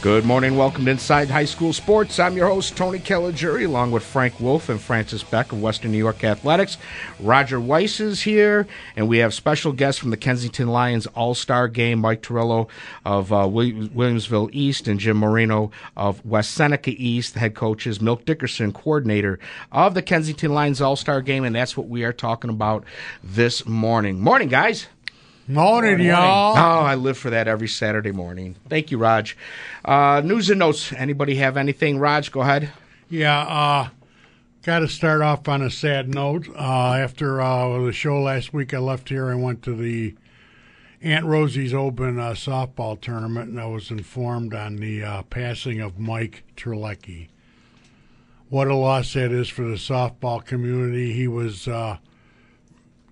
Good morning. Welcome to Inside High School Sports. I'm your host, Tony Caligiuri, along with Frank Wolf and Francis Beck of Western New York Athletics. Roger Weiss is here, and we have special guests from the Kensington Lions All Star Game Mike Torello of uh, Williamsville East and Jim Moreno of West Seneca East, head coaches, Milt Dickerson, coordinator of the Kensington Lions All Star Game, and that's what we are talking about this morning. Morning, guys. Morning, y'all. Oh, I live for that every Saturday morning. Thank you, Raj. Uh, news and notes. Anybody have anything? Raj, go ahead. Yeah, uh, got to start off on a sad note. Uh, after uh, the show last week, I left here and went to the Aunt Rosie's Open uh, softball tournament, and I was informed on the uh, passing of Mike Terlecki. What a loss that is for the softball community. He was uh,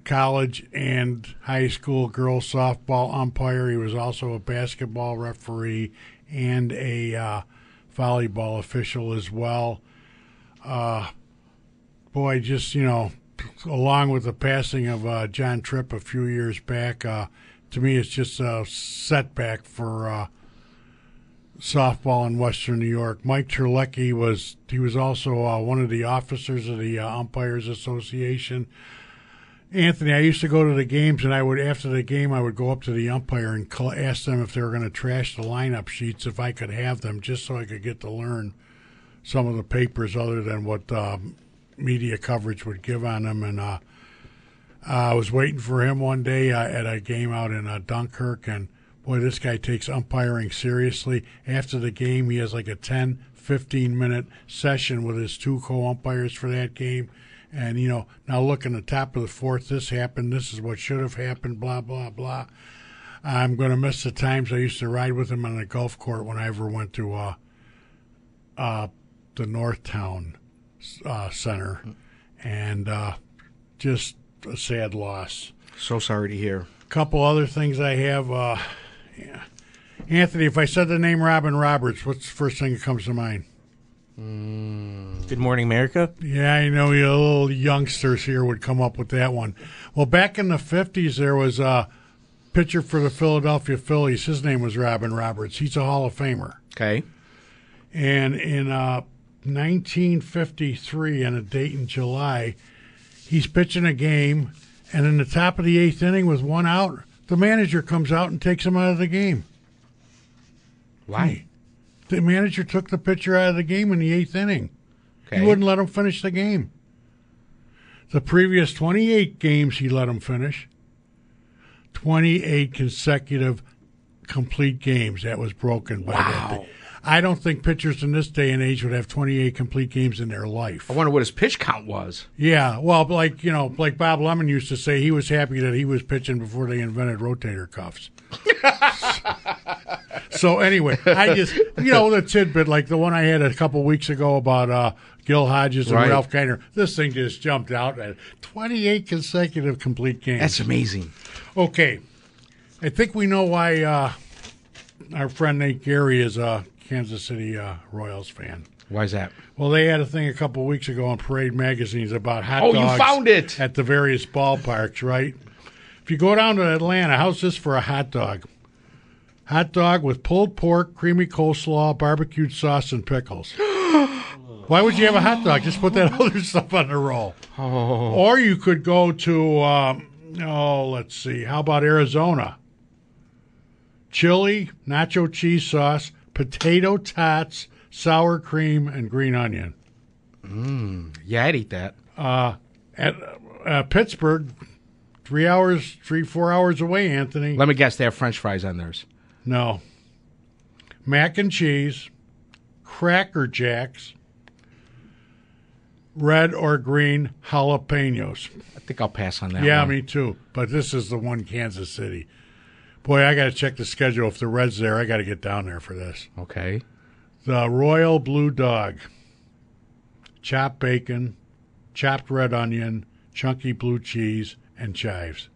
college and high school girls softball umpire. He was also a basketball referee and a uh, volleyball official as well. Uh, boy, just you know, along with the passing of uh, John Tripp a few years back, uh, to me it's just a setback for uh, softball in Western New York. Mike Terlecki was he was also uh, one of the officers of the Umpires Association. Anthony, I used to go to the games, and I would after the game, I would go up to the umpire and call, ask them if they were going to trash the lineup sheets, if I could have them, just so I could get to learn some of the papers other than what um, media coverage would give on them. And uh, I was waiting for him one day uh, at a game out in uh, Dunkirk, and boy, this guy takes umpiring seriously. After the game, he has like a 10, 15 minute session with his two co umpires for that game and you know now look in the top of the fourth this happened this is what should have happened blah blah blah. I'm going to miss the times i used to ride with him on the golf court when i ever went to uh, uh, the northtown uh, center. And uh, just a sad loss. So sorry to hear. A couple other things i have uh, yeah. anthony if i said the name robin roberts what's the first thing that comes to mind Mm. Good morning, America. Yeah, I know you little youngsters here would come up with that one. Well, back in the 50s, there was a pitcher for the Philadelphia Phillies. His name was Robin Roberts. He's a Hall of Famer. Okay. And in uh, 1953, on a date in July, he's pitching a game, and in the top of the eighth inning with one out, the manager comes out and takes him out of the game. Why? The manager took the pitcher out of the game in the eighth inning. Okay. He wouldn't let him finish the game. The previous 28 games he let him finish. 28 consecutive complete games. That was broken by Wow. that. I don't think pitchers in this day and age would have 28 complete games in their life. I wonder what his pitch count was. Yeah, well, like you know, like Bob Lemon used to say, he was happy that he was pitching before they invented rotator cuffs. so anyway, I just you know the tidbit like the one I had a couple weeks ago about uh, Gil Hodges and Right. Ralph Kiner. This thing just jumped out at 28 consecutive complete games. That's amazing. Okay, I think we know why uh, our friend Nate Gary is a Kansas City uh, Royals fan. Why is that? Well, they had a thing a couple weeks ago on Parade magazines about hot Oh, you dogs found it! at the various ballparks, right? If you go down to Atlanta, how's this for a hot dog? Hot dog with pulled pork, creamy coleslaw, barbecued sauce, and pickles. Why would you have a hot dog? Just put that other stuff on the roll. Oh. Or you could go to, um, oh, let's see. How about Arizona? Chili, nacho cheese sauce, potato tots, sour cream, and green onion. Yeah, I'd eat that. At uh, Pittsburgh, three hours, three four hours away. Anthony. Let me guess, they have French fries on theirs. No. Mac and cheese, Cracker Jacks, red or green jalapenos. I think I'll pass on that. Yeah, one. me too. But this is the one Kansas City. Boy, I got to check the schedule. If the Reds there, I got to get down there for this. Okay. The Royal Blue Dog, chopped bacon, chopped red onion, chunky blue cheese, and chives.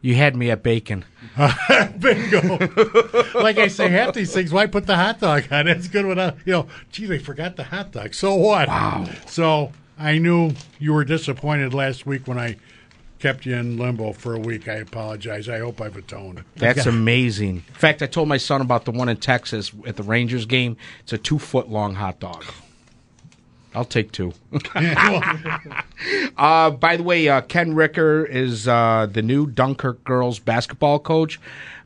You had me at bacon. Bingo. like I say, half these things, why put the hot dog on? It's good without, you know, geez, I forgot the hot dog. So what? Wow. So I knew you were disappointed last week when I kept you in limbo for a week. I apologize. I hope I've atoned. That's amazing. In fact, I told my son about the one in Texas at the Rangers game. It's a two foot long hot dog. I'll take two. uh, by the way, uh, Ken Ricker is uh, the new Dunkirk girls basketball coach,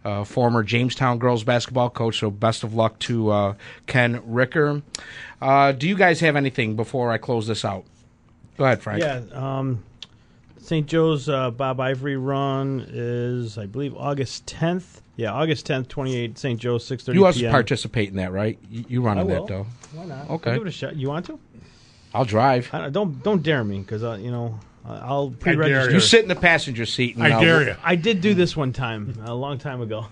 uh, former Jamestown girls basketball coach. So best of luck to uh, Ken Ricker. Uh, do you guys have anything before I close this out? Go ahead, Frank. Yeah. Um, St. Joe's uh, Bob Ivory run is, I believe, August 10th. Yeah, August 10th, 28, St. Joe's, 6.30 You also p.m. participate in that, right? You, you run I in that, though. Why not? Okay. I'll give it a shot. You want to? I'll drive. I don't, don't don't dare me because uh, you know I- I'll pre-register. You sit in the passenger seat. And, I uh, dare you. I did do this one time a long time ago.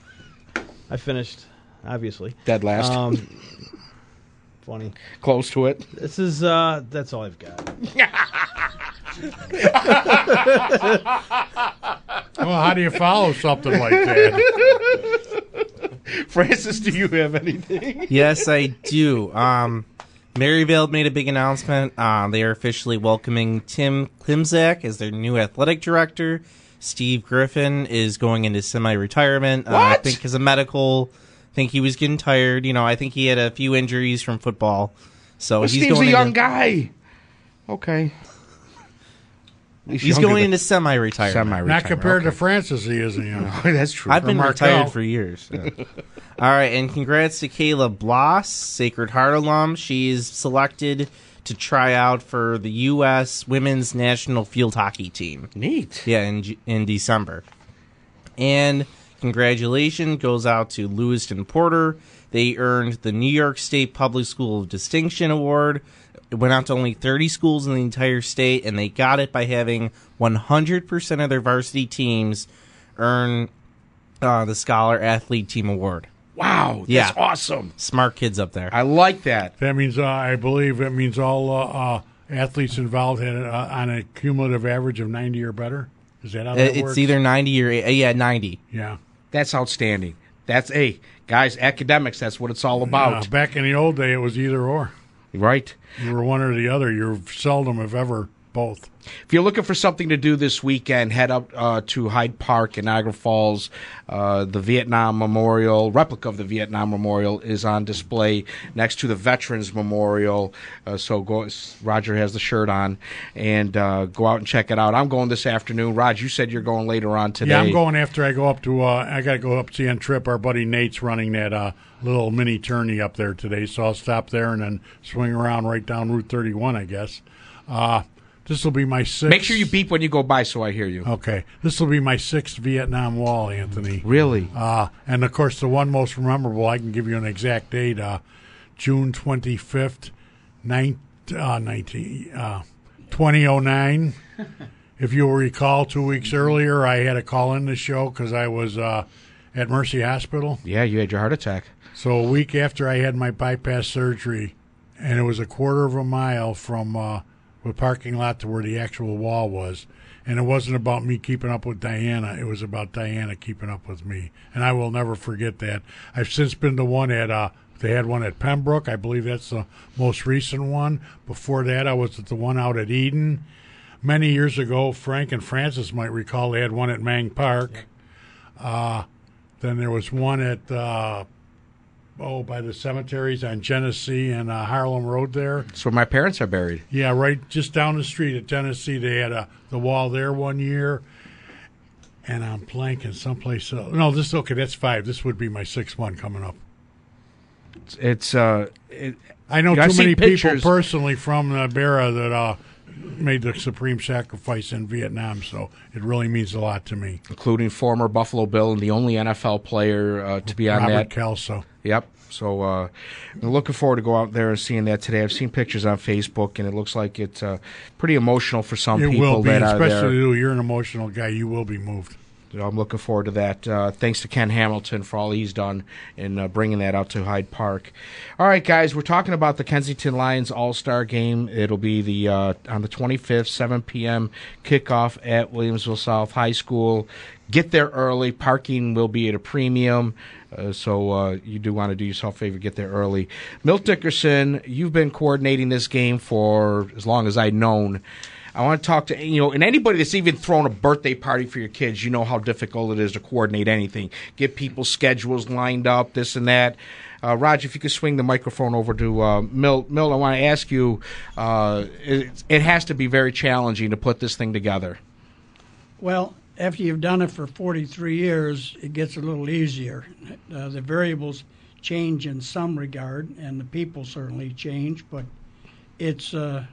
I finished, obviously. Dead last. Um, funny. Close to it. This is uh, that's all I've got. Well, how do you follow something like that? Francis, do you have anything? yes, I do. Um, Maryville made a big announcement. Uh, they are officially welcoming Tim Klimzak as their new athletic director. Steve Griffin is going into semi-retirement. Uh, I think as a medical. I think he was getting tired. You know, I think he had a few injuries from football, so Well, he's Steve's a young into, guy. Okay. He's younger going into semi-retirement. Semi-retirement. Not compared to. Francis, he isn't. You know. That's true. I've been Markel. retired for years. yeah. All right, and congrats to Kayla Bloss, Sacred Heart alum. She's selected to try out for the U.S. Women's National Field Hockey Team. Neat. Yeah, in in December. And congratulations goes out to Lewiston Porter. They earned the New York State Public School of Distinction Award. It went out to only 30 schools in the entire state, and they got it by having 100% of their varsity teams earn uh, the Scholar Athlete Team Award. Wow. That's Yeah. awesome. Smart kids up there. I like that. That means, uh, I believe, it means all uh, uh, athletes involved had uh, on a cumulative average of ninety or better. Is that how that Uh, it's works? either 90 or uh, yeah, 90. yeah. That's outstanding. That's hey guys, academics. That's what it's all Uh, about, back in the old day, it was either or. right? You were one or the other. You're seldom, if ever, both. If you're looking for something to do this weekend, head up uh, to Hyde Park in Niagara Falls. Uh, the Vietnam Memorial, replica of the Vietnam Memorial, is on display next to the Veterans Memorial. Uh, so go. Roger has the shirt on, and uh, go out and check it out. I'm going this afternoon. Raj, you said you're going later on today. Yeah, I'm going after I go up to. Uh, I got to go up see on trip. Our buddy Nate's running that uh, little mini tourney up there today, so I'll stop there and then swing around right down Route 31. I guess. Uh, this will be my sixth. Make sure you beep when you go by, so I hear you. Okay, this will be my sixth Vietnam Wall, Anthony. Really? Uh, and of course, the one most memorable, I can give you an exact date, uh, June 25th, nine, uh, 19, uh, 2009. if you'll recall, two weeks earlier, I had a call in the show because I was uh, at Mercy Hospital. Yeah, you had your heart attack. So a week after I had my bypass surgery, and it was a quarter of a mile from uh, the parking lot to where the actual wall was. And it wasn't about me keeping up with Diana. It was about Diana keeping up with me. And I will never forget that. I've since been to one at, uh, they had one at Pembroke. I believe that's the most recent one. Before that, I was at the one out at Eden. Many years ago, Frank and Francis might recall they had one at Mang Park. Uh, then there was one at uh, oh, by the cemeteries on Genesee and uh, Harlem Road there. That's where my parents are buried. Yeah, right just down the street at Tennessee. They had a, the wall there one year. And I'm blanking someplace else. No, this okay. That's five. This would be my sixth one coming up. It's uh, it, I know I've too many seen people personally from uh, Barra that uh, made the supreme sacrifice in Vietnam. So it really means a lot to me. including former Buffalo Bill and the only NFL player uh, to be on Robert that. Kalsu. Yep. So uh, I'm looking forward to go out there and seeing that today. I've seen pictures on Facebook, and it looks like it's uh, pretty emotional for some It people will be, especially you. You're an emotional guy. You will be moved. I'm looking forward to that. Uh, thanks to Ken Hamilton for all he's done in uh, bringing that out to Hyde Park. All right, guys, we're talking about the Kensington Lions All Star Game. It'll be the uh, on the 25th, 7 p.m. kickoff at Williamsville South High School. Get there early. Parking will be at a premium. Uh, so uh, you do want to do yourself a favor, get there early. Milt Dickerson, you've been coordinating this game for as long as I've known. I want to talk to you know, and anybody that's even thrown a birthday party for your kids, you know how difficult it is to coordinate anything, get people's schedules lined up, this and that. Uh, Raj, if you could swing the microphone over to uh, Milt. Milt, I want to ask you. Uh, it, it has to be very challenging to put this thing together. Well, after you've done it for 43 years, it gets a little easier. Uh, the variables change in some regard, and the people certainly change, but it's uh,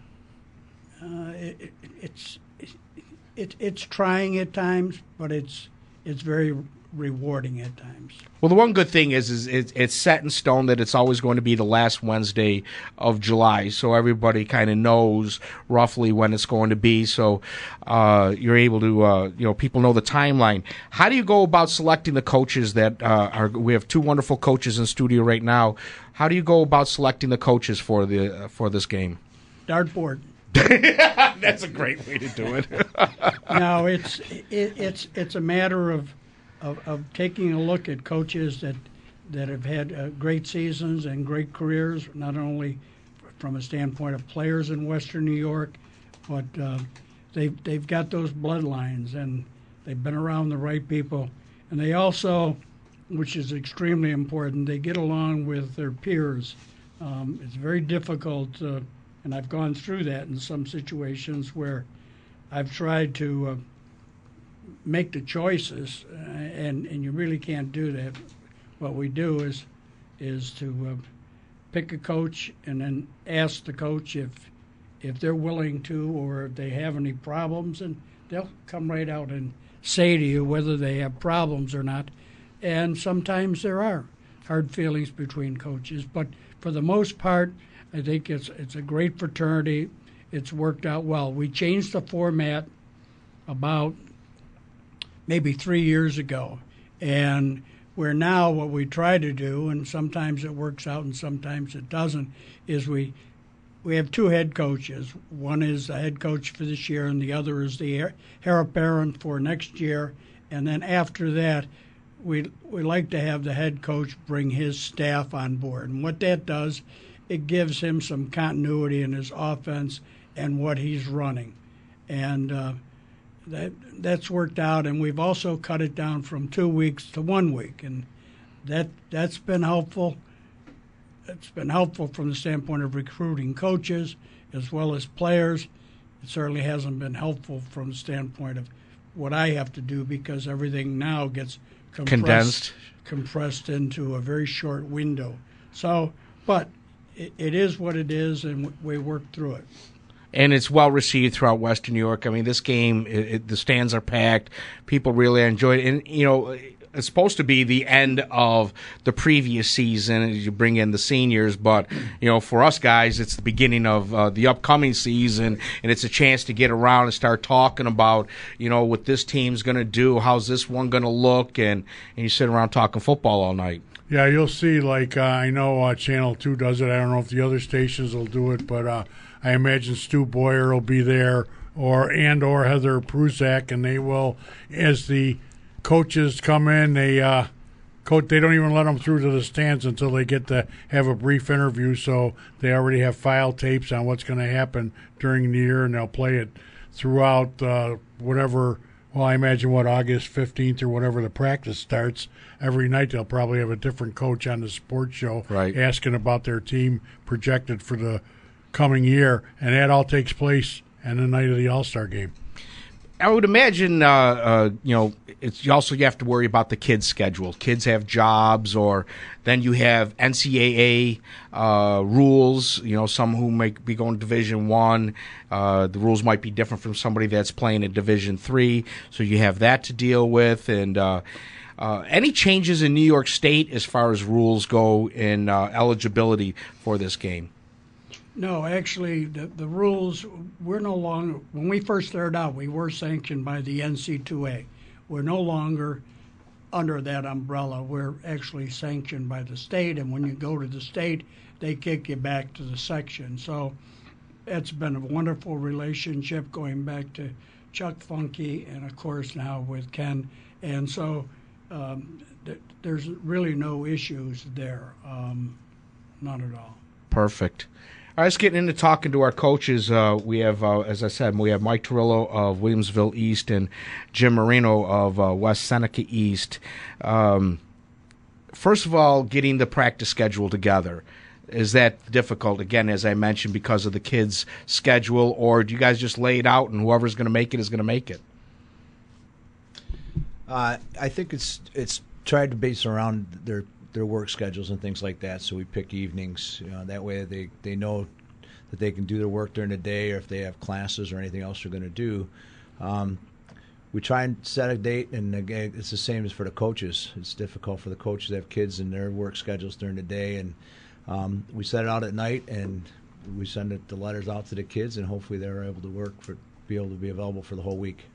uh, it, it, it's it, it's trying at times, but it's it's very rewarding at times. Well, the one good thing is, is it, it's set in stone that it's always going to be the last Wednesday of July, so everybody kind of knows roughly when it's going to be. So uh, you're able to, uh, you know, people know the timeline. How do you go about selecting the coaches that uh, are? We have two wonderful coaches in studio right now. How do you go about selecting the coaches for the for this game? Dartboard. That's a great way to do it. no, it's it, it's it's a matter of, of of taking a look at coaches that that have had uh, great seasons and great careers, not only from a standpoint of players in Western New York, but uh, they've they've got those bloodlines and they've been around the right people, and they also, which is extremely important, they get along with their peers. Um, it's very difficult. Uh, and I've gone through that in some situations where I've tried to uh, make the choices, uh, and and you really can't do that. What we do is is to uh, pick a coach and then ask the coach if if they're willing to or if they have any problems, and they'll come right out and say to you whether they have problems or not. And sometimes there are hard feelings between coaches, but for the most part I think it's it's a great fraternity. It's worked out well. We changed the format about maybe three years ago, and where now what we try to do, and sometimes it works out and sometimes it doesn't, is we we have two head coaches. One is the head coach for this year, and the other is the heir apparent for next year. And then after that, we we like to have the head coach bring his staff on board. And what that does it gives him some continuity in his offense and what he's running, and uh, that that's worked out. And we've also cut it down from two weeks to one week, and that that's been helpful. It's been helpful from the standpoint of recruiting coaches as well as players. It certainly hasn't been helpful from the standpoint of what I have to do because everything now gets compressed, Condensed. compressed into a very short window. So, but it, it is what it is, and we work through it. and it's well received throughout Western New York. I mean, this game, it, it, the stands are packed. People really enjoy it, and you know. It's supposed to be the end of the previous season as you bring in the seniors, but you know, for us guys, it's the beginning of uh, the upcoming season, and it's a chance to get around and start talking about, you know, what this team's going to do, how's this one going to look, and and you sit around talking football all night. Yeah, you'll see. Like uh, I know uh, Channel Two does it. I don't know if the other stations will do it, but uh, I imagine Stu Boyar will be there, or and or Heather Prusak, and they will, as the coaches come in, they uh, coach. They don't even let them through to the stands until they get to have a brief interview. So they already have file tapes on what's going to happen during the year, and they'll play it throughout uh, whatever. Well, I imagine what August fifteenth or whatever the practice starts. Every night they'll probably have a different coach on the sports show Right. asking about their team projected for the coming year, and that all takes place on the night of the All Star game. I would imagine, uh, uh, you know, it's you also you have to worry about the kids' schedule. Kids have jobs, or then you have NCAA uh, rules. You know, some who might be going to Division One, uh, the rules might be different from somebody that's playing in Division Three. So you have that to deal with, and uh, uh, any changes in New York State as far as rules go in eligibility for this game. No, actually, the, the rules, we're no longer, when we first started out, we were sanctioned by the NC2A. We're no longer under that umbrella. We're actually sanctioned by the state, and when you go to the state, they kick you back to the section. So it's been a wonderful relationship going back to Chuck Funky and, of course, now with Ken. And so um, th- there's really no issues there. Um, not at all. Perfect. Right, let's get into talking to our coaches. Uh, we have, uh, as I said, we have Mike Torillo of Williamsville East and Jim Marino of uh, West Seneca East. Um, first of all, getting the practice schedule together. Is that difficult, again, as I mentioned, because of the kids' schedule, or do you guys just lay it out and whoever's going to make it is going to make it? Uh, I think it's it's tried to base around their their work schedules and things like that. So we pick evenings. You know, that way they they know that they can do their work during the day, or if they have classes or anything else they're going to do. Um, we try and set a date, and again, it's the same as for the coaches. It's difficult for the coaches to have kids and their work schedules during the day, and um, we set it out at night, and we send it, the letters out to the kids, and hopefully they're able to work for be able to be available for the whole week.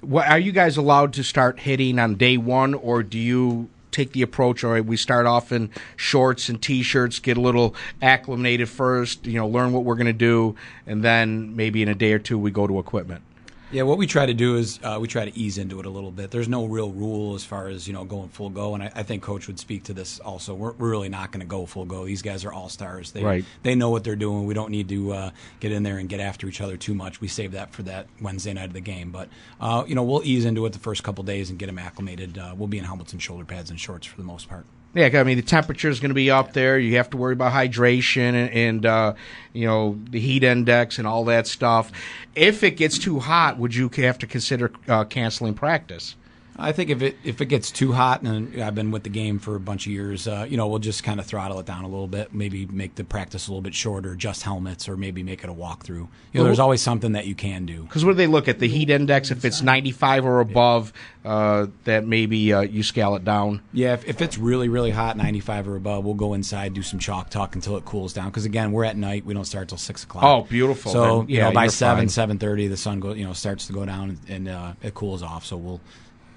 What, are you guys allowed to start hitting on day one, or do you take the approach? All right, we start off in shorts and t-shirts, get a little acclimated first, you know, learn what we're going to do, and then maybe in a day or two we go to equipment. Yeah, what we try to do is uh, we try to ease into it a little bit. There's no real rule as far as you know going full go, and I, I think Coach would speak to this also. We're, we're really not going to go full go. These guys are all stars. They Right. they know what they're doing. We don't need to uh, get in there and get after each other too much. We save that for that Wednesday night of the game. But uh, you know we'll ease into it the first couple days and get them acclimated. Uh, we'll be in helmets and shoulder pads and shorts for the most part. Yeah, I mean the temperature is going to be up there. You have to worry about hydration and, and uh, you know the heat index and all that stuff. If it gets too hot, would you have to consider uh, canceling practice? I think if it if it gets too hot, and I've been with the game for a bunch of years, uh, you know, we'll just kind of throttle it down a little bit. Maybe make the practice a little bit shorter, just helmets, or maybe make it a walkthrough. You know, there's always something that you can do. Because what do they look at? The heat index. If it's 95 or above, uh, that maybe uh, you scale it down. Yeah, if, if it's really really hot, 95 or above, we'll go inside, do some chalk talk until it cools down. Because again, we're at night; we don't start till six o'clock. Oh, beautiful. So Then, you yeah, know, by seven seven thirty, the sun go you know starts to go down and uh, it cools off. So we'll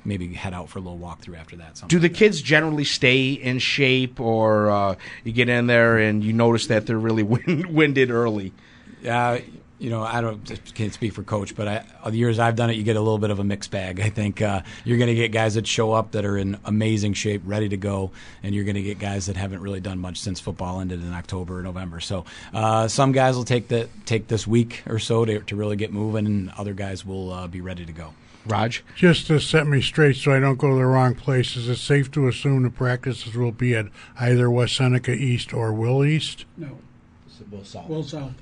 maybe head out for a little walkthrough after that. Do the like that. kids generally stay in shape, or uh, you get in there and you notice that they're really wind- winded early? Uh, you know, I don't can't speak for coach, but I, the years I've done it, you get a little bit of a mixed bag. I think uh, you're going to get guys that show up that are in amazing shape, ready to go, and you're going to get guys that haven't really done much since football ended in October or November. So uh, some guys will take the take this week or so to, to really get moving, and other guys will uh, be ready to go. Raj, Just to set me straight so I don't go to the wrong place, is it safe to assume the practices will be at either West Seneca East or Will East? No. Will South. Will South.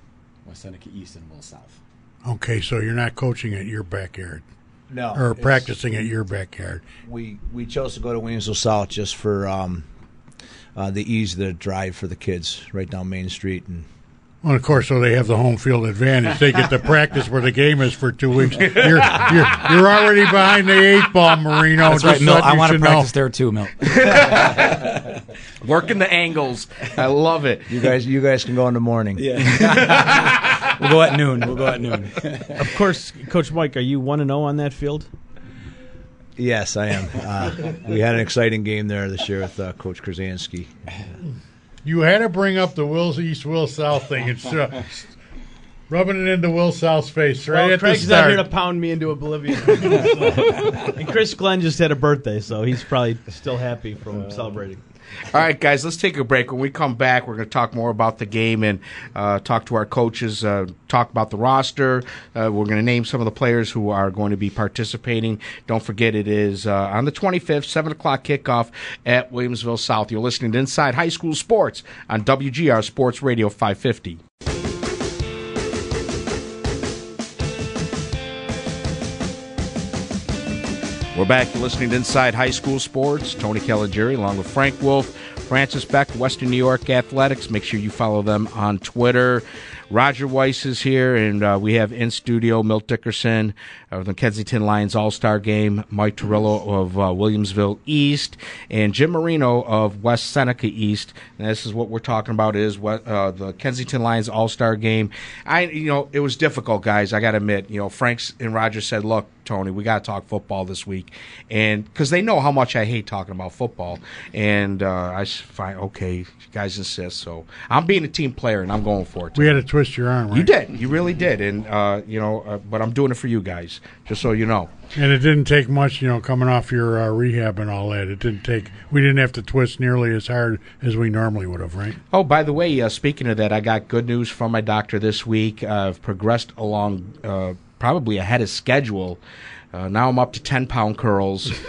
West Seneca East and Will South. Okay, so you're not coaching at your backyard no, or it's- practicing at your backyard. we we chose to go to Williamsville South just for um, uh, the ease of the drive for the kids, right down Main Street, and Well, of course, so they have the home field advantage. They get to practice where the game is for two weeks. You're you're, you're already behind the eight ball, Marino. That's Just right, Milt. I want to practice know. there too, Milt. working the angles. I love it. you guys you guys can go in the morning. Yeah. we'll go at noon. We'll go at noon. Of course, Coach Mike, are you one and zero on that field? Yes, I am. Uh, we had an exciting game there this year with uh, Coach Krasinski. You had to bring up the Will's East, Will South thing. It's uh, rubbing it into Will South's face right well, at Craig's the not start. here to pound me into oblivion. and Chris Glenn just had a birthday, so he's probably still happy from celebrating. All right, guys, let's take a break. When we come back, we're going to talk more about the game and uh, talk to our coaches, uh, talk about the roster. Uh, we're going to name some of the players who are going to be participating. Don't forget, it is uh, on the 25th, 7 o'clock kickoff at Williamsville South. You're listening to Inside High School Sports on WGR Sports Radio 550. We're back. You're listening to Inside High School Sports. Tony Caligiuri along with Frank Wolf, Francis Beck, Western New York Athletics. Make sure you follow them on Twitter. Roger Weiss is here, and uh, we have in studio Milt Dickerson of the Kensington Lions All Star Game, Mike Torillo of uh, Williamsville East, and Jim Marino of West Seneca East. And this is what we're talking about: is what uh, the Kensington Lions All Star Game. I, you know, it was difficult, guys. I got to admit, you know, Franks and Roger said, "Look, Tony, we got to talk football this week," and because they know how much I hate talking about football, and uh, I find okay, you guys insist. So I'm being a team player, and I'm going for it. We had to twist your arm, right? You did. You really did. And, uh, you know, uh, but I'm doing it for you guys, just so you know. And it didn't take much, you know, coming off your uh, rehab and all that. It didn't take, we didn't have to twist nearly as hard as we normally would have, right? Oh, by the way, uh, speaking of that, I got good news from my doctor this week. I've progressed along uh, probably ahead of schedule. Uh, now I'm up to 10 pound curls.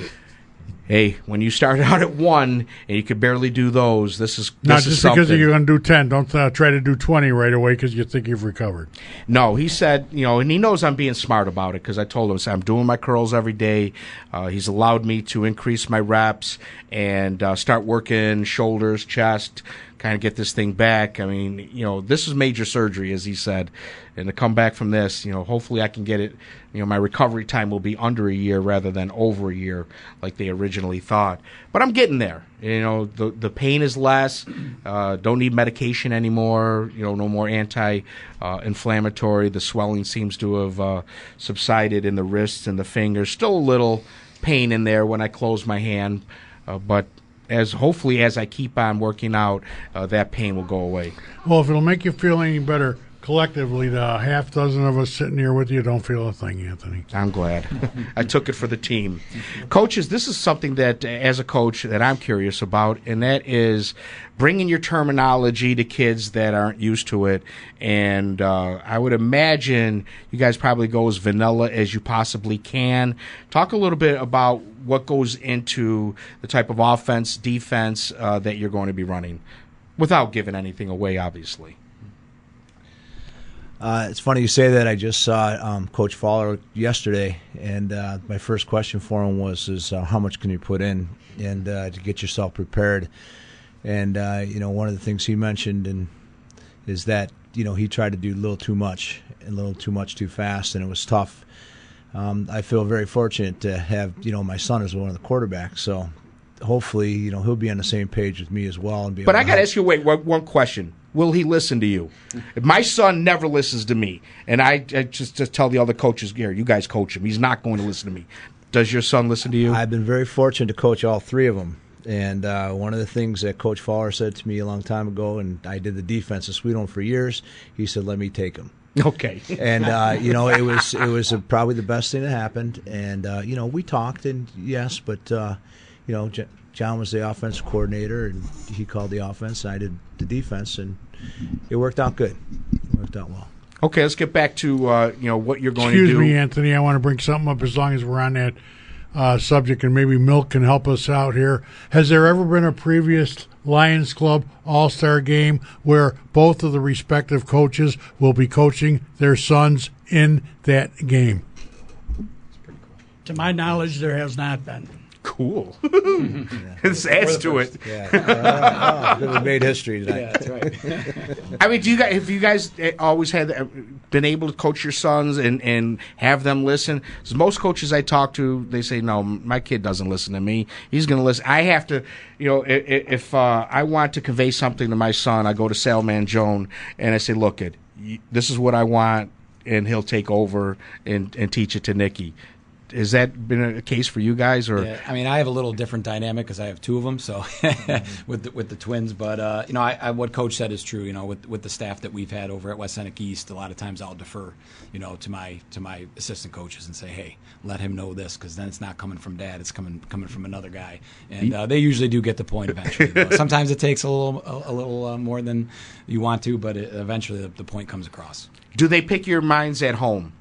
hey, when you start out at one and you could barely do those, this is this Not is just something. because you're going to do 10. Don't uh, try to do 20 right away because you think you've recovered. No, he said, you know, and he knows I'm being smart about it because I told him so I'm doing my curls every day. Uh, he's allowed me to increase my reps and uh, start working shoulders, chest, kind of get this thing back. I mean, you know, this is major surgery, as he said, and to come back from this, you know, hopefully I can get it. You know, my recovery time will be under a year rather than over a year, like they originally thought. But I'm getting there. You know, the the pain is less. Uh, don't need medication anymore. You know, no more anti uh. The swelling seems to have uh, subsided in the wrists and the fingers. Still a little pain in there when I close my hand, uh, but as hopefully as I keep on working out, uh, that pain will go away. Well, if it'll make you feel any better, collectively, the half dozen of us sitting here with you don't feel a thing, Anthony. I'm glad. I took it for the team. Coaches, this is something that, as a coach, that I'm curious about, and that is bringing your terminology to kids that aren't used to it. And uh, I would imagine you guys probably go as vanilla as you possibly can. Talk a little bit about what goes into the type of offense, defense uh, that you're going to be running, without giving anything away, obviously. Uh, it's funny you say that. I just saw um, Coach Fowler yesterday, and uh, my first question for him was, "Is uh, how much can you put in and uh, to get yourself prepared?" And uh, you know, one of the things he mentioned and is that you know he tried to do a little too much and a little too much too fast, and it was tough. Um, I feel very fortunate to have you know my son as one of the quarterbacks, so hopefully you know he'll be on the same page with me as well. And be But I got to ask you, wait, one, one question. Will he listen to you? My son never listens to me, and I, I just, just tell the other coaches, here, you guys coach him. He's not going to listen to me. Does your son listen to you? I've been very fortunate to coach all three of them. And uh, one of the things that Coach Fowler said to me a long time ago, and I did the defense Sweet Home for years, he said, "Let me take him." Okay. and uh, you know, it was it was probably the best thing that happened. And uh, you know, we talked, and yes, but uh, you know, John was the offensive coordinator, and he called the offense. And I did the defense, and it worked out good. It worked out well. Okay, let's get back to uh, you know what you're going Excuse to do. Excuse me, Anthony. I want to bring something up as long as we're on that uh, subject, and maybe Milt can help us out here. Has there ever been a previous Lions Club All Star game where both of the respective coaches will be coaching their sons in that game? To my knowledge, there has not been. Cool. this adds to it. Yeah, uh, oh, we made history tonight. that's right. I mean, do you guys have you guys uh, always had uh, been able to coach your sons and and have them listen? 'Cause most coaches I talk to, they say, "No, my kid doesn't listen to me. He's going to listen." I have to, you know, i- i- if uh, I want to convey something to my son, I go to Salman Joan and I say, "Look, it, this is what I want," and he'll take over and and teach it to Nikki. Has that been a case for you guys, or Yeah, I mean, I have a little different dynamic because I have two of them. So with the, with the twins, but uh, you know, I, I, what Coach said is true. You know, with with the staff that we've had over at West Seneca East, a lot of times I'll defer, you know, to my to my assistant coaches and say, hey, let him know this because then it's not coming from dad, it's coming coming from another guy, and uh, they usually do get the point eventually. Sometimes it takes a little a, a little uh, more than you want to, but it, eventually the, the point comes across. do they pick your minds at home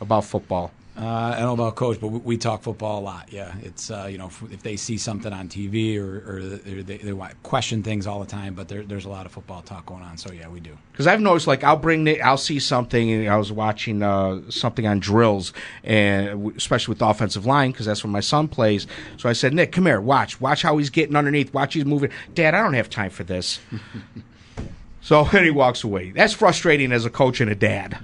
about football? Uh, I don't know about coach, but we, we talk football a lot. Yeah, it's uh, you know if, if they see something on TV or, or they, they question things all the time, but there, there's a lot of football talk going on. So yeah, we do. Because I've noticed, like, I'll bring Nick, I'll see something, and I was watching uh, something on drills, and especially with the offensive line, because that's where my son plays. So I said, Nick, come here, watch, watch how he's getting underneath, watch he's moving. Dad, I don't have time for this. so then he walks away. That's frustrating as a coach and a dad.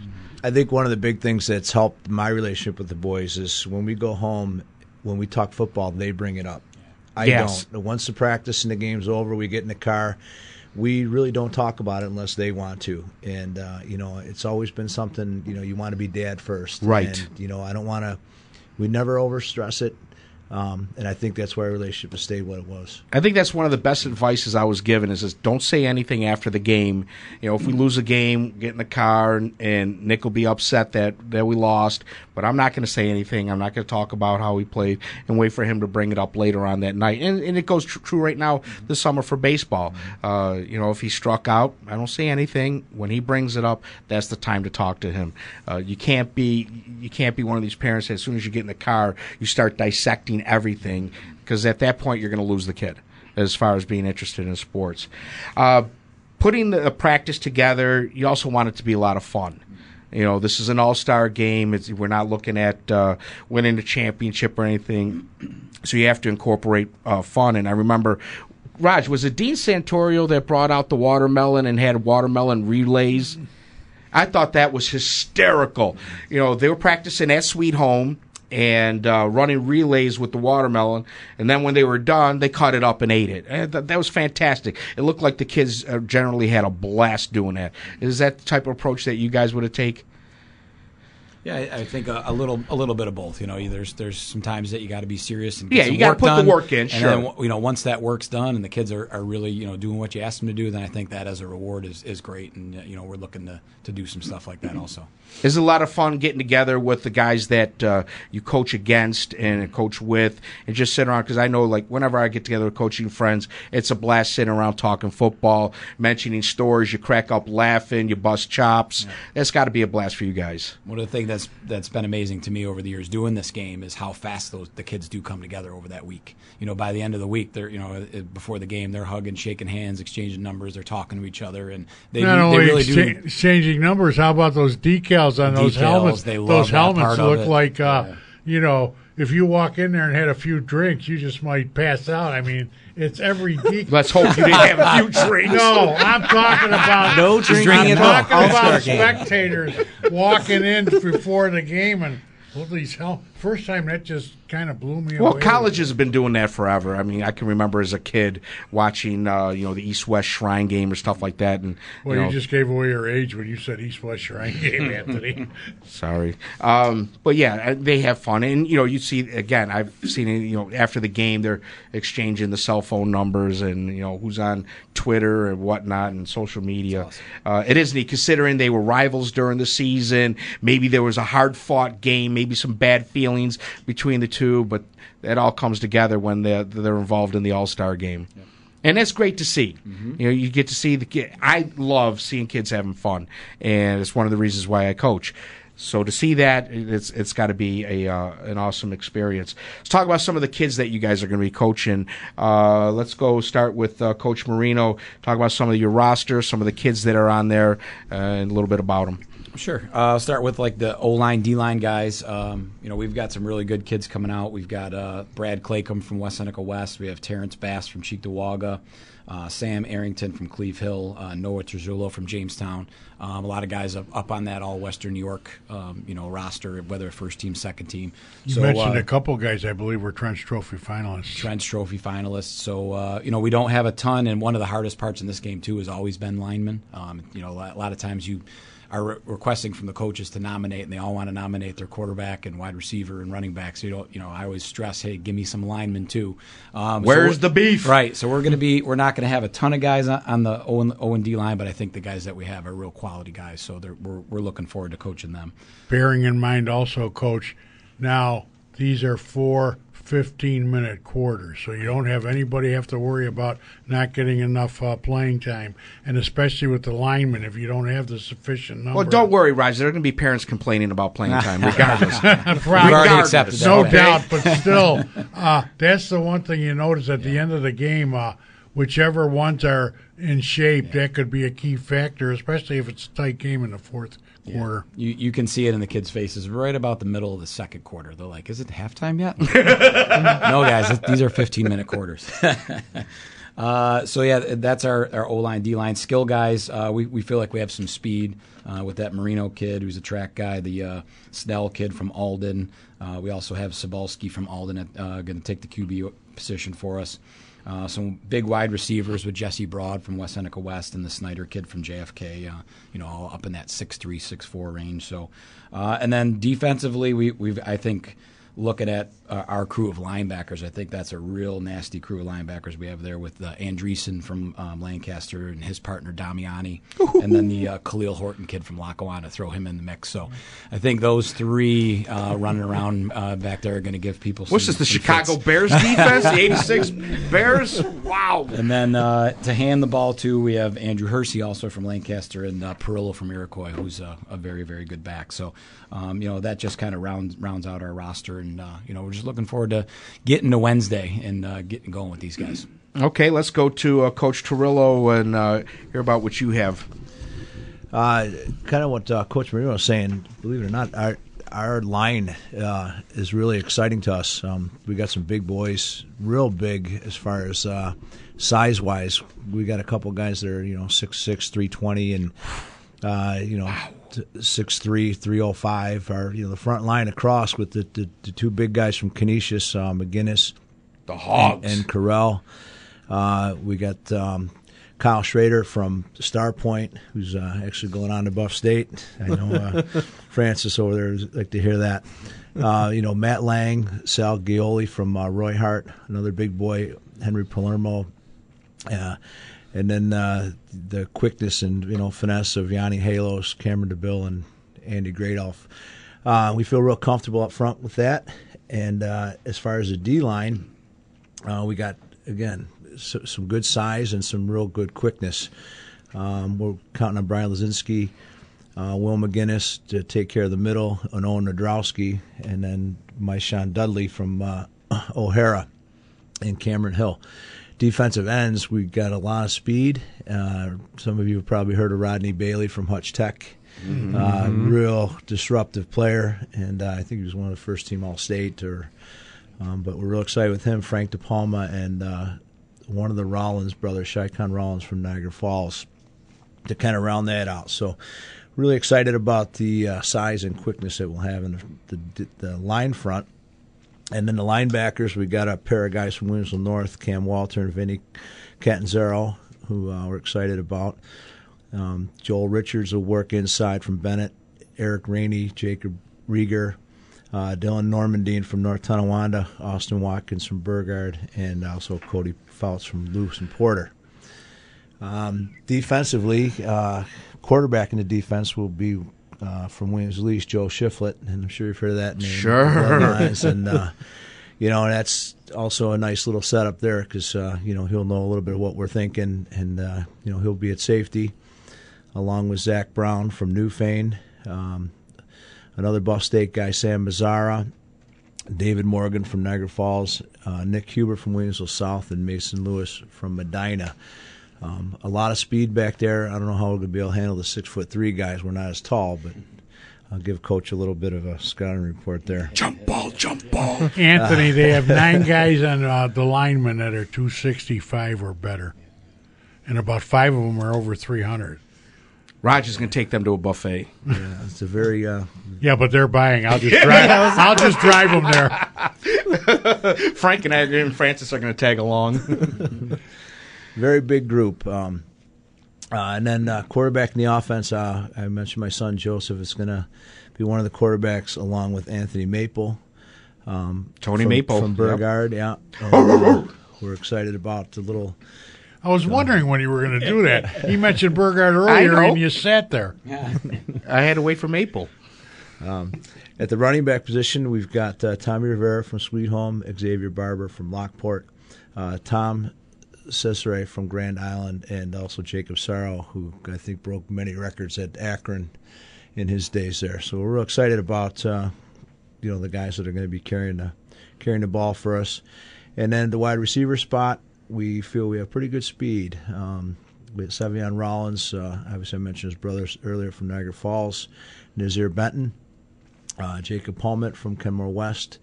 I think one of the big things that's helped my relationship with the boys is when we go home, when we talk football, they bring it up. I Yes. don't. Once the practice and the game's over, we get in the car. We really don't talk about it unless they want to, and uh, you know, it's always been something. You know, you want to be dad first, Right. And, you know, I don't want to. We never overstress it, um, and I think that's why our relationship has stayed what it was. I think that's one of the best advices I was given is, is don't say anything after the game. You know, if we lose a game, get in the car and, and Nick will be upset that, that we lost, but I'm not going to say anything. I'm not going to talk about how we played and wait for him to bring it up later on that night. And, and it goes tr- true right now this summer for baseball. Uh, you know, if he struck out, I don't say anything. When he brings it up, that's the time to talk to him. Uh, you can't be you can't be one of these parents that as soon as you get in the car, you start dissecting everything because at that point you're going to lose the kid as far as being interested in sports. Uh, putting the practice together, you also want it to be a lot of fun. You know, this is an all-star game. It's, we're not looking at uh, winning a championship or anything, so you have to incorporate uh, fun. And I remember, Raj, was it Dean Santorio that brought out the watermelon and had watermelon relays? I thought that was hysterical. You know, they were practicing at Sweet Home and uh, running relays with the watermelon, and then when they were done, they cut it up and ate it. And th- that was fantastic. It looked like the kids uh, generally had a blast doing that. Is that the type of approach that you guys would have take? Yeah, I, I think a, a little a little bit of both. You know, there's there's some times that you got to be serious and get Yeah, you gotta work put the work in, And sure. then you know, once that work's done and the kids are, are really you know doing what you ask them to do, then I think that as a reward is, is great. And uh, you know, we're looking to, to do some stuff like that also. Is it a lot of fun getting together with the guys that uh, you coach against and coach with, and just sit around? Because I know, like, whenever I get together with coaching friends, it's a blast sitting around talking football, mentioning stories. You crack up laughing, you bust chops. That's got to be a blast for you guys. One of the things that's that's been amazing to me over the years doing this game is how fast those the kids do come together over that week. You know, by the end of the week, they're you know uh, before the game, they're hugging, shaking hands, exchanging numbers, they're talking to each other, and they Not only they really excha- do. exchanging numbers, how about those decals on those Decals, helmets? they those helmets look like, uh, Yeah. you know, if you walk in there and had a few drinks, you just might pass out. I mean, it's every decal. Let's hope you didn't have a few drinks. No, I'm talking about No drinking I'm all. talking All-Star about game. spectators walking in before the game and all these hell. First time that just kind of blew me Well, away. Well, colleges have been doing that forever. I mean, I can remember as a kid watching, uh, you know, the East West Shrine game or stuff like that. And Well, you you, just gave away your age when you said East West Shrine game, Anthony. Sorry, um, but yeah, uh, they have fun, and you know, you see again. I've seen it. You know, after the game, they're exchanging the cell phone numbers and you know who's on Twitter and whatnot and social media. Uh, it is neat considering they were rivals during the season. Maybe there was a hard fought game, maybe some bad feelings between the two, but it all comes together when they're, they're involved in the All Star game. And that's great to see. You know, you get to see the kid. I love seeing kids having fun, and it's one of the reasons why I coach. So to see that, it's it's got to be a uh, an awesome experience. Let's talk about some of the kids that you guys are going to be coaching. Uh, let's go start with uh, Coach Marino. Talk about some of your roster, some of the kids that are on there, uh, and a little bit about them. Sure. Uh, I'll start with like the O line, D line guys. Um, you know, we've got some really good kids coming out. We've got uh, Brad Claycomb from West Seneca West. We have Terrence Bass from Cheektowaga, uh, Sam Arrington from Cleve Hill, uh, Noah Trujillo from Jamestown. Um, a lot of guys up, up on that all Western New York, um, you know, roster, whether first team, second team. You So, mentioned uh, a couple guys I believe were Trench Trophy finalists. Trench Trophy finalists. So uh, you know we don't have a ton, and one of the hardest parts in this game too has always been linemen. Um, you know, a lot, a lot of times you are re- requesting from the coaches to nominate, and they all want to nominate their quarterback and wide receiver and running back. So you don't, you know, I always stress, hey, give me some linemen too. Um, Where's we're- the beef? Right. So we're going to be, we're not going to have a ton of guys on, on the O and, o and D line, but I think the guys that we have are real quality guys. So they're, we're we're looking forward to coaching them. Bearing in mind also, Coach, now these are four 15 minute quarters, so you don't have anybody have to worry about not getting enough uh, playing time, and especially with the linemen, if you don't have the sufficient number. Well, don't worry, Roger. There are going to be parents complaining about playing time, regardless. Probably. already accepted that. no Okay. doubt, but still, uh, that's the one thing you notice at the end of the game. Uh, whichever ones are in shape, that could be a key factor, especially if it's a tight game in the fourth quarter. You you can see it in the kids' faces right about the middle of the second quarter. They're like, "Is it halftime yet?" no, guys, these are 15 minute quarters. uh, so yeah, that's our our O line, D line skill guys. Uh, we we feel like we have some speed uh, with that Marino kid who's a track guy, the uh, Snell kid from Alden. Uh, we also have Sabalski from Alden uh, going to take the QB position for us. Uh, some big wide receivers with Jesse Broad from West Seneca West and the Snyder kid from JFK, uh, you know, all up in that 6'3", 6'4 range. So, uh, and then defensively, we, we've I think looking at uh, our crew of linebackers, I think that's a real nasty crew of linebackers we have there with uh, Andreessen from um, Lancaster and his partner Damiani, and then the uh, Khalil Horton kid from Lackawanna. Throw him in the mix. So, I think those three uh, running around uh, back there are going to give people. What's some, this? The Chicago fits. Bears defense? the '86 Bears? Wow. And then uh, to hand the ball to, we have Andrew Hersey also from Lancaster and uh, Perillo from Iroquois, who's a, a very, very good back. So, um, you know, that just kind of rounds rounds out our roster, and uh, you know, we're just looking forward to getting to Wednesday and uh, getting going with these guys. Okay, let's go to uh, Coach Torillo and uh, hear about what you have. Uh, kind of what uh, Coach Marino was saying. Believe it or not, our our line uh, is really exciting to us. Um, we got some big boys, real big as far as uh, size wise. We got a couple guys that are you know six six, three twenty, and uh, you know. Six three three oh five. are you know the front line across with the, the, the two big guys from Canisius, uh, McGinnis, The Hogs. and, and Carell. Uh, we got um, Kyle Schrader from Starpoint, who's uh, actually going on to Buff State. I know uh, Francis over there would like to hear that. Uh, you know, Matt Lang, Sal Gioli from uh, Roy Hart, another big boy, Henry Palermo. And then uh, the quickness and you know finesse of Yanni Halos, Cameron DeBill, and Andy Gradolf. Uh, we feel real comfortable up front with that. And uh, as far as the D line, uh, we got again s some good size and some real good quickness. Um, we're counting on Brian Lazinski, uh, Will McGinnis to take care of the middle, and Owen Nadrowski, and then my Sean Dudley from uh, O'Hara and Cameron Hill. Defensive ends, we got a lot of speed. Uh, some of you have probably heard of Rodney Bailey from Hutch Tech. Uh, real disruptive player, and uh, I think he was one of the first team All State. Or, um, but we're real excited with him, Frank De Palma, and uh, one of the Rollins brothers, Shaikon Rollins from Niagara Falls, to kind of round that out. So, really excited about the uh, size and quickness that we'll have in the, the, the line front. And then the linebackers, we got a pair of guys from Winslow North, Cam Walter and Vinny Catanzaro, who uh, we're excited about. Um, Joel Richards will work inside from Bennett, Eric Rainey, Jacob Rieger, uh, Dylan Normandine from North Tonawanda, Austin Watkins from Burgard, and also Cody Fouts from Lewiston-Porter. Um, defensively, uh, quarterback in the defense will be uh, from Williamsville East, Joe Shiflett, and I'm sure you've heard of that name. Sure. And uh, you know that's also a nice little setup there because uh, you know he'll know a little bit of what we're thinking, and uh, you know he'll be at safety along with Zach Brown from Newfane, um, another Buff State guy, Sam Mazzara, David Morgan from Niagara Falls, uh, Nick Huber from Williamsville South, and Mason Lewis from Medina. Um, a lot of speed back there. I don't know how we're going to be able to handle the six foot three guys. We're not as tall, but I'll give Coach a little bit of a scouting report there. Jump ball, jump ball. Anthony, they have nine guys on uh, the linemen that are 265 or better, and about five of them are over 300. Roger's going to take them to a buffet. Yeah, it's a very uh, Yeah, but they're buying. I'll just drive. I'll just drive them there. Frank and I and Francis are going to tag along. Very big group. Um, uh, and then uh, quarterback in the offense, uh, I mentioned my son Joseph is going to be one of the quarterbacks along with Anthony Maple. Um, Tony from, Maple, from yep. Burgard, yeah. And, uh, we're excited about the little. I was wondering when you were going to do that. You mentioned Burgard earlier, and you sat there. I had to wait for Maple. Um, at the running back position, we've got uh, Tommy Rivera from Sweet Home, Xavier Barber from Lockport, uh, Tom Cesare from Grand Island, and also Jacob Sorrow, who I think broke many records at Akron in his days there. So we're real excited about uh, you know the guys that are going to be carrying the carrying the ball for us. And then the wide receiver spot, we feel we have pretty good speed. Um, with Savion Rollins, uh, obviously I mentioned his brothers earlier from Niagara Falls, Nazir Benton, uh, Jacob Palmet from Kenmore West,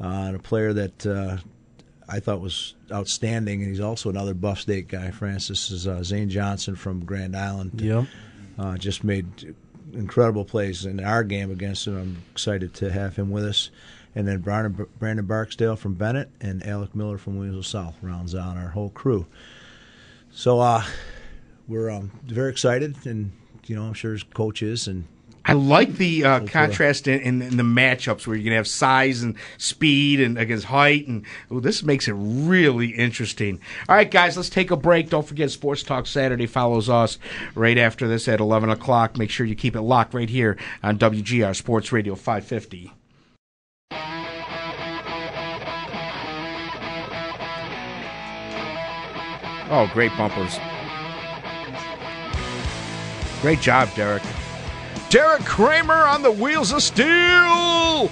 uh, and a player that uh, I thought was outstanding, and he's also another Buff State guy. Francis is uh, Zane Johnson from Grand Island. Yep. Uh, just made incredible plays in our game against him. I'm excited to have him with us. And then Brandon, Brandon Barksdale from Bennett and Alec Miller from Williamsville South rounds out our whole crew. So uh, we're um, very excited, and you know I'm sure his coaches and I like the uh, contrast in, in, in, the matchups where you're going to have size and speed and against height, and ooh, this makes it really interesting. All right, guys, let's take a break. Don't forget, Sports Talk Saturday follows us right after this at 11 o'clock. Make sure you keep it locked right here on WGR Sports Radio 550. Oh, great bumpers. Great job, Derek. Derek Kramer on the wheels of steel.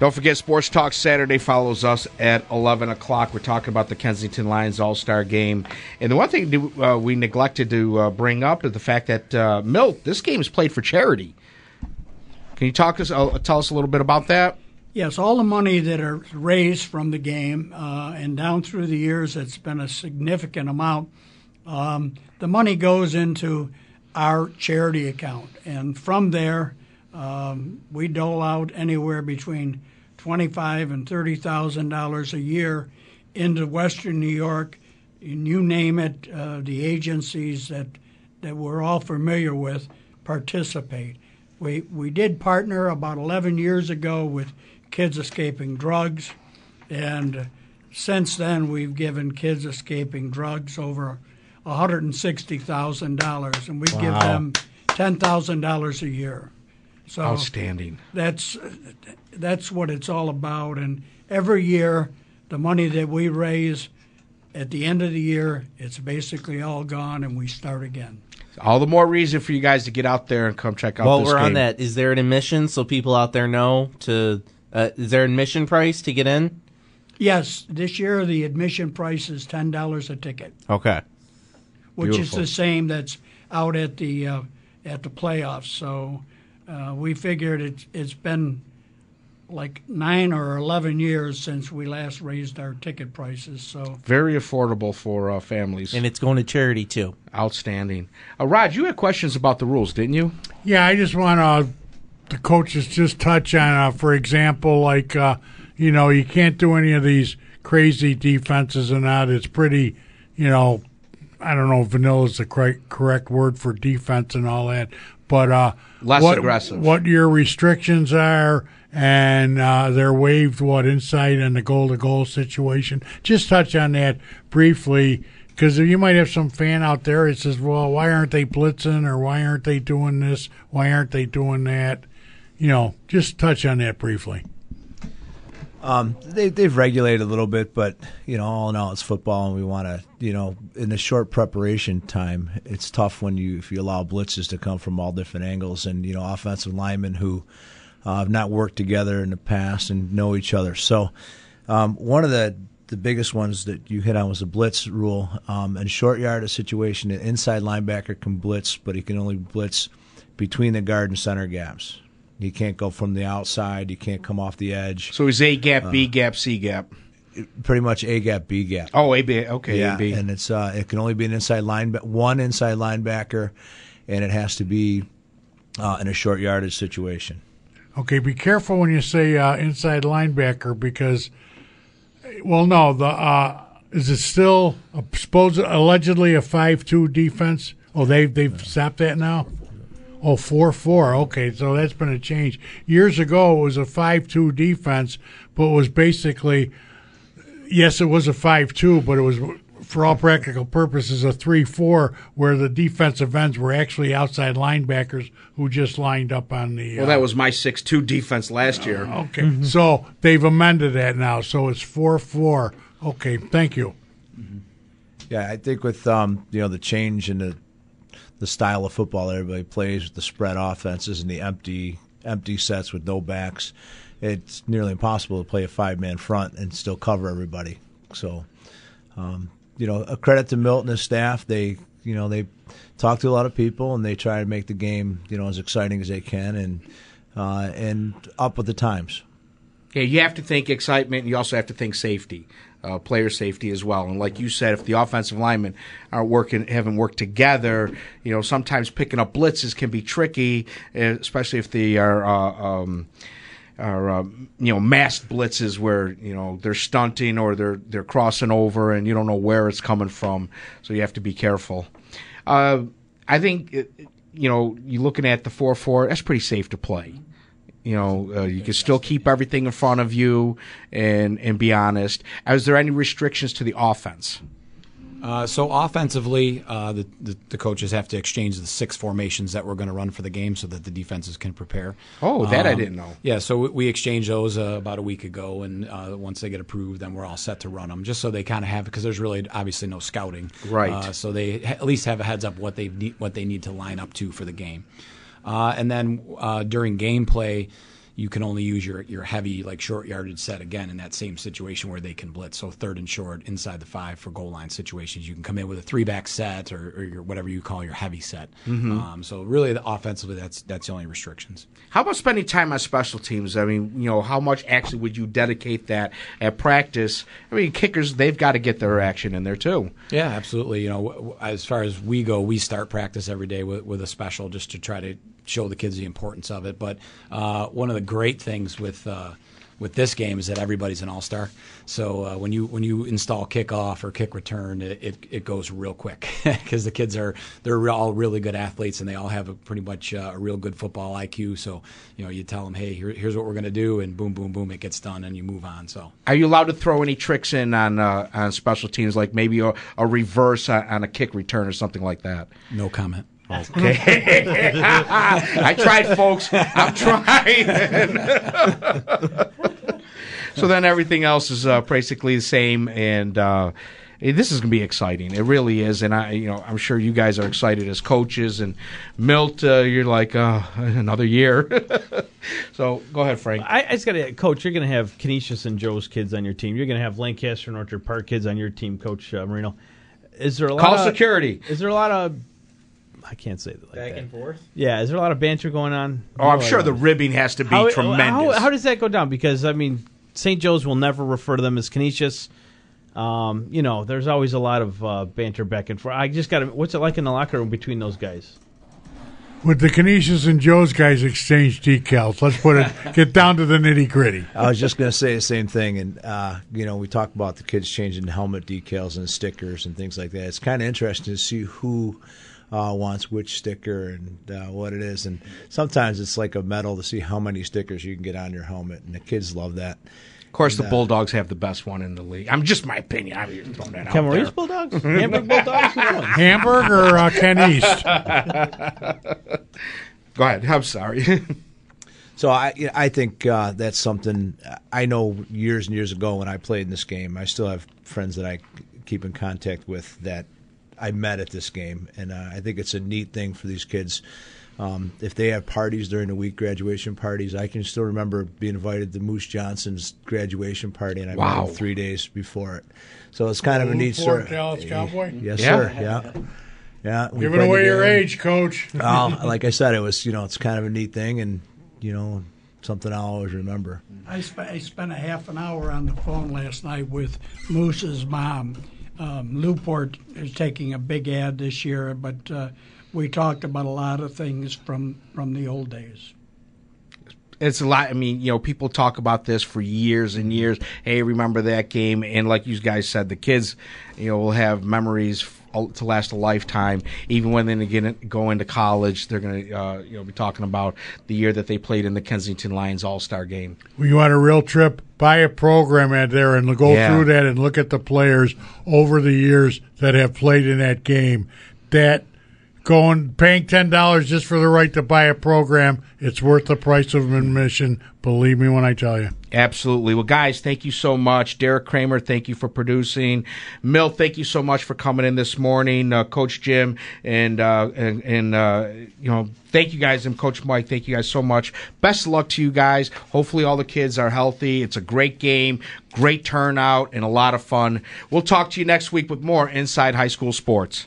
Don't forget, Sports Talk Saturday follows us at 11 o'clock. We're talking about the Kensington Lions All Star game. And the one thing uh, we neglected to uh, bring up is the fact that, uh, Milt, this game is played for charity. Can you talk us, uh, tell us a little bit about that? Yes, all the money that are raised from the game, uh, and down through the years, it's been a significant amount. Um, the money goes into our charity account. And from there, um, we dole out anywhere between twenty-five and thirty thousand dollars a year into Western New York. And you name it, uh, the agencies that that we're all familiar with participate. We we did partner about 11 years ago with Kids Escaping Drugs, and since then we've given Kids Escaping Drugs over $160,000, and we wow. give them $10,000 a year. So Outstanding. That's that's what it's all about. And every year, the money that we raise at the end of the year, it's basically all gone, and we start again. All the more reason for you guys to get out there and come check out. While we're game. on that, is there an admission so people out there know to? Uh, is there an admission price to get in? Yes, this year the admission price is ten dollars a ticket. Okay which Beautiful. is the same that's out at the uh, at the playoffs. So uh, we figured it's it's been like nine or eleven years since we last raised our ticket prices. So very affordable for uh, families, and it's going to charity too. Outstanding. Uh, Rod, you had questions about the rules, didn't you? Yeah, I just want to the coaches just touch on, uh, for example, like uh, you know you can't do any of these crazy defenses and that. It's pretty, you know, I don't know if vanilla is the correct, correct word for defense and all that, but uh, less what, aggressive. What your restrictions are, and uh, they're waived. What inside in the goal to goal situation? Just touch on that briefly, because you might have some fan out there that says, "Well, why aren't they blitzing, or why aren't they doing this? Why aren't they doing that?" You know, just touch on that briefly. Um, they, they've regulated a little bit, but you know, all in all, it's football, and we want to, you know, in the short preparation time, it's tough when you if you allow blitzes to come from all different angles, and you know, offensive linemen who uh, have not worked together in the past and know each other. So, um, one of the the biggest ones that you hit on was the blitz rule. Um, in short yardage situation, an inside linebacker can blitz, but he can only blitz between the guard and center gaps. You can't go from the outside. You can't come off the edge. So it's A gap, B uh, gap, C gap. Pretty much A gap, B gap. Oh, A B. Okay, yeah, A-B. and it's uh, it can only be an inside line, one inside linebacker, and it has to be uh, in a short yardage situation. Okay, be careful when you say uh, inside linebacker because, well, no, the uh, is it still supposed allegedly a five-two defense? Oh, they they've stopped that now. Oh, four four. Okay, so that's been a change. Years ago, it was a five two defense, but it was basically yes, it was a five two, but it was for all practical purposes, a three-four, where the defensive ends were actually outside linebackers who just lined up on the. Well, that was my six-two defense last year. Okay, so they've amended that now, so it's four-four. Okay, thank you. Yeah, I think with um, you know the change in the the style of football everybody plays with the spread offenses and the empty empty sets with no backs, it's nearly impossible to play a five man front and still cover everybody. So, um, you know, a credit to Milton and his staff. They you know they talk to a lot of people and they try to make the game you know as exciting as they can and uh, and up with the times. Yeah, you have to think excitement. and You also have to think safety, uh, player safety as well. And like you said, if the offensive linemen aren't working, haven't worked together, you know, sometimes picking up blitzes can be tricky, eh, especially if they are. Uh, um, are um, you know masked blitzes where you know they're stunting or they're they're crossing over and you don't know where it's coming from, so you have to be careful. Uh, I think uh, you know you're looking at the four four that's pretty safe to play. You know, uh, you can still keep everything in front of you and and be honest. Is there any restrictions to the offense? Uh, so offensively, uh, the, the the coaches have to exchange the six formations that we're going to run for the game so that the defenses can prepare. Oh, that I Um, didn't know. Yeah, so we, we exchanged those uh, about a week ago, and uh, once they get approved, then we're all set to run them. Just so they kind of have because there's really obviously no scouting, Right. Uh, so they ha- at least have a heads up what they need, what they need to line up to for the game. Uh, and then uh, during gameplay, you can only use your, your heavy, like short yardage set again in that same situation where they can blitz. So third and short inside the five for goal line situations. You can come in with a three back set or, or your, whatever you call your heavy set. Mhm. Um, so really, the offensively, that's that's the only restrictions. How about spending time on special teams? I mean, you know, how much actually would you dedicate that at practice? I mean, kickers they've got to get their action in there too. Yeah, absolutely. You know, as far as we go, we start practice every day with, with a special just to try to show the kids the importance of it. But uh, one of the great things with uh, with this game is that everybody's an all star. So uh, when you when you install kickoff or kick return, it, it, it goes real quick because the kids are they're all really good athletes and they all have a pretty much uh, a real good football IQ. So you know, you tell them, hey, here, here's what we're going to do, and boom, boom, boom, it gets done, and you move on. So. Are you allowed to throw any tricks in on uh, on special teams, like maybe a, a reverse on, on a kick return or something like that? No comment. Okay. I tried, folks. I'm trying. so then everything else is uh, basically the same, and uh, eh, this is going to be exciting. It really is, and I, you know, I'm sure you guys are excited as coaches. And Milt, uh, you're like uh, another year. so go ahead, Frank. I, I just got to, Coach. You're going to have Canisius and Joe's kids on your team. You're going to have Lancaster and Orchard Park kids on your team, Coach uh, Marino. Is there a lot Call of, security. Is there a lot of? I can't say that. Like Back that. and forth? Yeah, is there a lot of banter going on? Oh, I'm sure the ribbing has to be How- tremendous. How, how does that go down? Because I mean, St. Joe's will never refer to them as Canisius. Um, you know, there's always a lot of uh, banter back and forth. I just got to. What's it like in the locker room between those guys? With the Canisius and Joe's guys exchange decals. Let's put it get down to the nitty gritty. I was just going to say the same thing, and uh, you know, we talk about the kids changing helmet decals and stickers and things like that. It's kind of interesting to see who uh, wants which sticker and uh, what it is. And sometimes it's like a medal to see how many stickers you can get on your helmet, and the kids love that. Of course, And, the uh, Bulldogs have the best one in the league. I'm just my opinion. I'm just throwing that out Camarines there. Bulldogs, Hamburg Bulldogs. Hamburg or uh, Ken East? Go ahead. I'm sorry. So I I think uh, that's something I know years and years ago when I played in this game. I still have friends that I keep in contact with that I met at this game, and uh, I think it's a neat thing for these kids. Um, if they have parties during the week, graduation parties, I can still remember being invited to Moose Johnston's graduation party, and I Wow. met him three days before it. So it's kind of a neat Fort story. Dallas Cowboy? Yes, Yeah. sir. Yeah, yeah. we Giving away your age, Coach. Well, like I said, it was you know it's kind of a neat thing, and you know something I'll always remember. I, sp- I spent a half an hour on the phone last night with Moose's mom. Um, Newport is taking a big ad this year, but uh, we talked about a lot of things from, from the old days. it's a lot. I mean, you know, people talk about this for years and years. Hey, remember that game? And like you guys said, the kids, you know, will have memories to last a lifetime. Even when they get go into college, they're going to uh, you know be talking about the year that they played in the Kensington Lions All Star game. When you want a real trip, buy a program out there and go Yeah. through that and look at the players over the years that have played in that game. That going paying ten dollars just for the right to buy a program, it's worth the price of admission. Believe me when I tell you. Absolutely. Well, guys, thank you so much. Derek Kramer, thank you for producing. Milt, thank you so much for coming in this morning. Uh, Coach Jim and uh, and, and uh, you know, thank you guys. And Coach Mike, thank you guys so much. Best of luck to you guys. Hopefully, all the kids are healthy. It's a great game, great turnout, and a lot of fun. We'll talk to you next week with more Inside High School Sports.